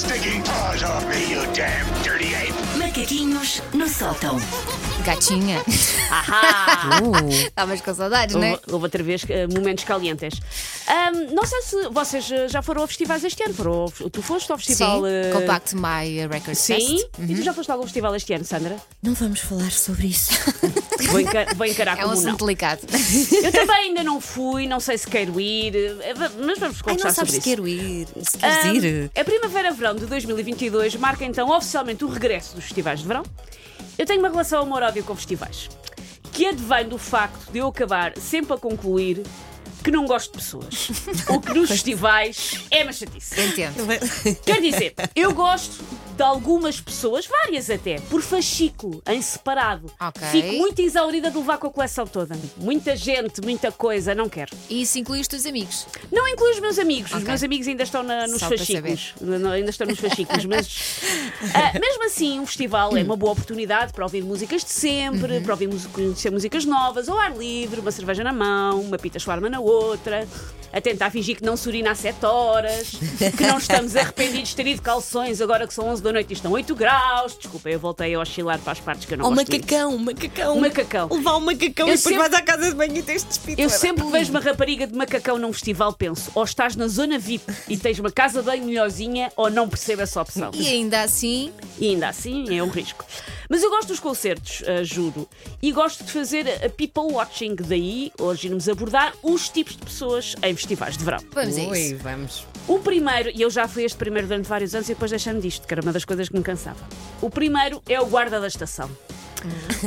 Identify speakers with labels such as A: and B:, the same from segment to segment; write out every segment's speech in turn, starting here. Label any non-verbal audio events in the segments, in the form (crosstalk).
A: stinking paws off me, you damn dirty ape!
B: Macaquinhos no sótão.
C: Gatinha.
D: Ahá!
C: Estavas com saudades, não é?
D: Houve, houve outra vez eh, momentos calientes. Ahm, não sei se vocês eh, já foram a festivais este ano. Foram ao- tu foste ao festival.
C: Sim,
D: eh,
C: Compact My Records
D: Sim?
C: Fest.
D: E tu já foste a algum festival este ano, Sandra?
E: Não vamos falar sobre isso. (laughs)
D: Vou, encar vou encarar
C: É um
D: como não.
C: assunto delicado.
D: Eu também ainda não fui, não sei se quero ir, eh, va- mas vamos
E: Ai,
D: conversar
E: não sabes
D: sobre
E: se
D: isso.
E: quero ir. Se queres
D: Ahm,
E: ir.
D: a Primavera-Verão de 2022 marca então oficialmente o regresso dos festivais de verão. Eu tenho uma relação amor-ódio com festivais, que advém do facto de eu acabar sempre a concluir que não gosto de pessoas. (laughs) o que nos festivais é uma chatice.
C: Entendo.
D: Quer dizer, eu gosto de algumas pessoas, várias até, por fascículo, em separado.
C: Ok.
D: Fico muito exaurida de levar com a coleção toda. Muita gente, muita coisa, não quero.
C: E isso inclui os teus amigos.
D: Não inclui os meus amigos. Os
C: Ok.
D: meus amigos ainda estão na- nos
C: Só para
D: fascículos. Não, ainda estão nos fascículos. Mas (laughs) ah, mesmo assim, um festival é uma boa oportunidade para ouvir músicas de sempre,
C: Uhum.
D: para ouvir mus- conhecer músicas novas, ao ar livre, uma cerveja na mão, uma pita shawarma na outra, a tentar fingir que não se urina há 7 horas, que não estamos arrependidos de ter ido calções agora que são 11 da noite e estão 8 graus. Desculpa, eu voltei a oscilar para as partes que eu não
E: Ou
D: gosto
E: macacão, macacão.
D: Um macacão.
E: Levar um macacão
D: Eu
E: e depois
D: sempre-
E: vais à casa de banho e tens de despir.
D: Eu sempre vejo uma rapariga de macacão num festival penso ou estás na zona VIP e tens uma casa bem melhorzinha ou não percebo essa opção.
C: E ainda assim,
D: E ainda assim é um risco. Mas eu gosto dos concertos, ah, juro. E gosto de fazer a people watching. Daí, hoje iremos abordar os tipos de pessoas em festivais de verão.
C: vamos a
E: Oi,
C: isso.
E: vamos.
D: O primeiro, e eu já fui este primeiro durante vários anos e depois deixando disto, que era uma das coisas que me cansava. O primeiro é o guarda da estação.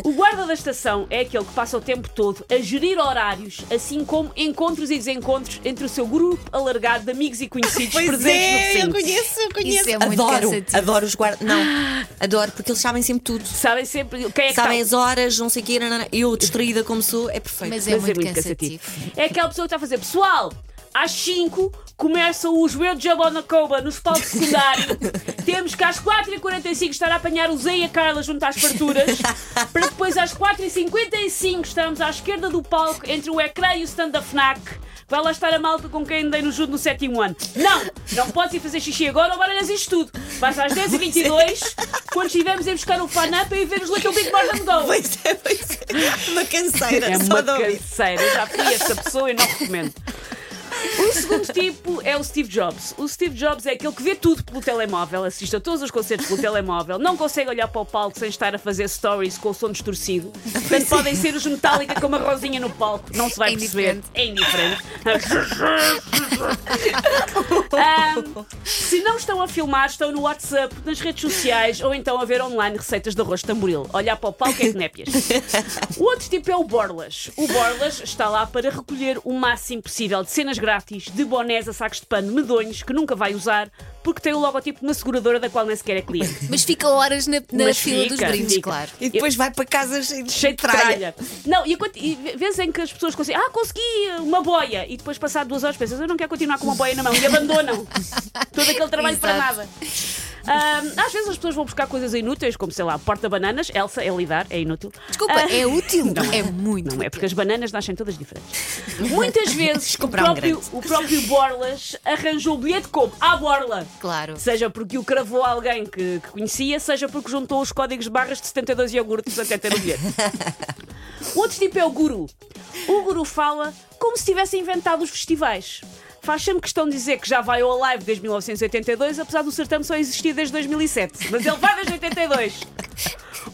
D: O guarda da estação é aquele que passa o tempo todo a gerir horários, assim como encontros e desencontros entre o seu grupo alargado de amigos e conhecidos
E: Pois
D: presentes
E: é,
D: no
E: eu
D: recinto.
E: conheço, eu conheço.
C: Isso é muito
E: adoro,
C: cansativo.
E: adoro os guardas. Não, adoro, porque eles sabem sempre tudo.
D: Sabem sempre quem é que
E: Sabem
D: está.
E: as horas, não sei o quê. nanana. Eu, distraída como sou, é perfeito.
C: Mas é
D: Mas
C: muito cansativo.
D: É aquela pessoa que está a fazer, pessoal, às 5 começam os Weird Jabonacoba nos palcos secundários. (laughs) Temos que às 4h45 estar a apanhar o Zé e a Carla junto às farturas, para depois às 4h55 estarmos à esquerda do palco entre o ecrã e o stand da FNAC. Vai lá estar a malta com quem andei no judo no sétimo ano. Não! Não podes ir fazer xixi agora ou baralhas isto tudo. Vais às 10h22, quando estivermos a buscar o fan-up e ver os Little Big Than Go.
E: Pois é, pois é. Uma canseira,
D: É
E: só
D: uma
E: de
D: canseira. Já fui essa pessoa e não recomendo. O segundo tipo é o Steve Jobs. O Steve Jobs é aquele que vê tudo pelo telemóvel, assiste a todos os concertos pelo telemóvel, não consegue olhar para o palco sem estar a fazer stories com o som distorcido. Portanto, podem ser os Metallica com uma rosinha no palco, não se vai
C: É
D: perceber. É indiferente. Ahm, se não estão a filmar, estão no WhatsApp, nas redes sociais ou então a ver online receitas de arroz de tamboril. Olhar para o palco é que népias. O outro tipo é o Borlas. O Borlas está lá para recolher o máximo possível de cenas grátis, de bonés a sacos de pano medonhos que nunca vai usar porque tem o logotipo de uma seguradora da qual nem sequer é cliente. (laughs)
C: Mas fica horas na, na
D: Mas
C: fila
D: fica,
C: dos brindes,
D: fica.
C: claro.
E: E depois vai para casa cheio de,
D: Cheio de tralha. Não, e, e vezes em que as pessoas conseguem, ah, consegui uma boia, e depois, passado duas horas, pensas, eu não quero continuar com uma boia na mão, e abandonam (laughs) todo aquele trabalho para
C: Exato.
D: nada. Às vezes as pessoas vão buscar coisas inúteis, como sei lá, porta-bananas, Elsa, é lidar, é inútil.
C: Desculpa,
D: Ah,
C: é útil? é muito.
D: Não é porque as bananas nascem todas diferentes. (laughs) Muitas vezes o
E: um
D: próprio,
E: grande.
D: o próprio Borlas arranjou o bilhete como à Borla.
C: Claro.
D: Seja porque o cravou a alguém que, que conhecia, seja porque juntou os códigos de barras de 72 iogurtes até ter o bilhete. O (laughs) outro tipo é o guru. O guru fala como se tivesse inventado os festivais. Faz sempre questão de dizer que já vai ao live desde 1982, apesar do certame só existir desde 2007. Mas ele vai desde 82.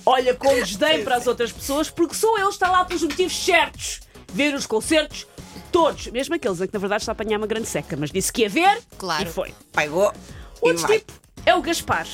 D: Olha com desdém para as outras pessoas, porque só ele está lá pelos motivos certos. Ver os concertos todos, mesmo aqueles em que na verdade está a apanhar uma grande seca, mas disse que ia ver
C: Claro.
D: e foi.
E: Pegou.
D: Outro tipo é o Gaspar.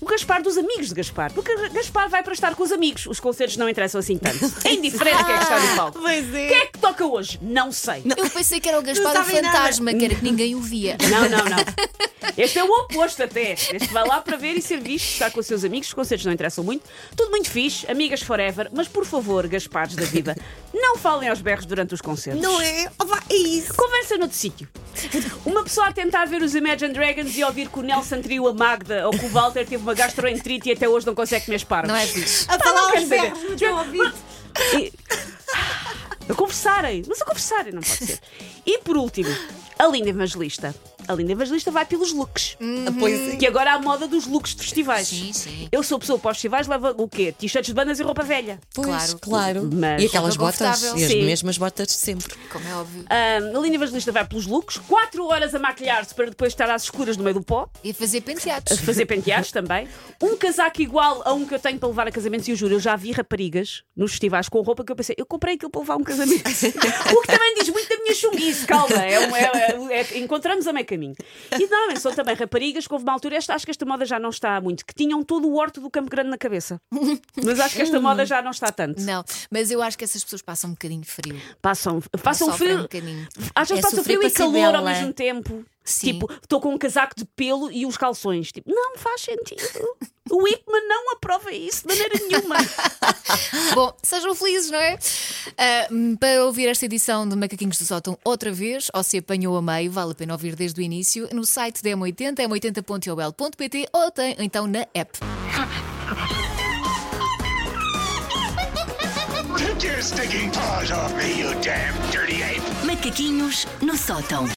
D: O Gaspar dos amigos de Gaspar. Porque Gaspar vai para estar com os amigos. Os concertos não interessam assim tanto. (laughs) É indiferente quem é que está no palco.
E: Pois é.
D: Quem é que toca hoje? Não sei.
C: Eu pensei que era o Gaspar
E: Não
C: o
E: sabem nada.
C: fantasma, que era que ninguém o via.
D: Não, não, não. (laughs) Este é o oposto até. Este vai lá para ver e ser visto, estar com os seus amigos. Os concertos não interessam muito. Tudo muito fixe, amigas forever. Mas por favor, Gaspares da vida, não falem aos berros durante os concertos.
E: Não é? Oh, vá, é isso.
D: Conversa noutro sítio. Uma pessoa a tentar ver os Imagine Dragons e ouvir que o Nelson traiu a Magda ou que o Walter teve uma gastroenterite e até hoje não consegue comer espargos.
C: Não é fixe.
E: A falar
D: não quer
E: aos berros no teu ouvido. (laughs)
D: A conversarem, mas a conversarem não pode ser. E por último, a linda evangelista. A Linda Evangelista vai pelos looks.
E: Pois é.
D: Que agora há a moda dos looks de festivais.
C: Sim, sim.
D: Eu sou pessoa para os festivais, leva o quê? T-shirts de bandas e roupa velha.
E: Pois,
C: Claro.
E: claro.
D: Mas-
E: e aquelas botas,
C: confortável.
E: e as
D: Sim.
E: mesmas botas de sempre.
C: Como é óbvio.
D: Ah, a Linda Evangelista vai pelos looks, 4 horas a maquilhar-se para depois estar às escuras no meio do pó,
C: E fazer penteados.
D: a fazer penteados também. Um casaco igual a um que eu tenho para levar a casamentos, e eu juro, eu já vi raparigas nos festivais com roupa que eu pensei, eu comprei aquilo para levar a um casamento. (laughs) o que também diz muito da minha chunguice, calma, é um- é- é- é- encontramos a meio caminho. E normalmente são também raparigas que houve uma altura, esta, acho que esta moda já não está muito, que tinham todo o horto do Campo Grande na cabeça. Mas acho que esta moda já não está tanto.
C: Não, mas eu acho que essas pessoas passam um bocadinho frio.
D: Passam, passam frio.
C: um bocadinho.
D: Às vezes
E: É
D: passa
E: sofrer
D: frio e calor ao
E: bela.
D: mesmo tempo.
C: Sim.
D: Tipo, estou com um casaco de pelo e os calções. Tipo, não faz sentido. O Wickman não aprova isso de maneira nenhuma. (laughs) (laughs)
C: Bom, sejam felizes, não é? Hum, para ouvir esta edição de Macaquinhos do Sótão outra vez, ou se apanhou a meio, vale a pena ouvir desde o início, no site da M80, m80.ol.pt ou tem, então na app.
A: Take your stinking paws off me, you damn dirty ape!
B: Macaquinhos no sótão.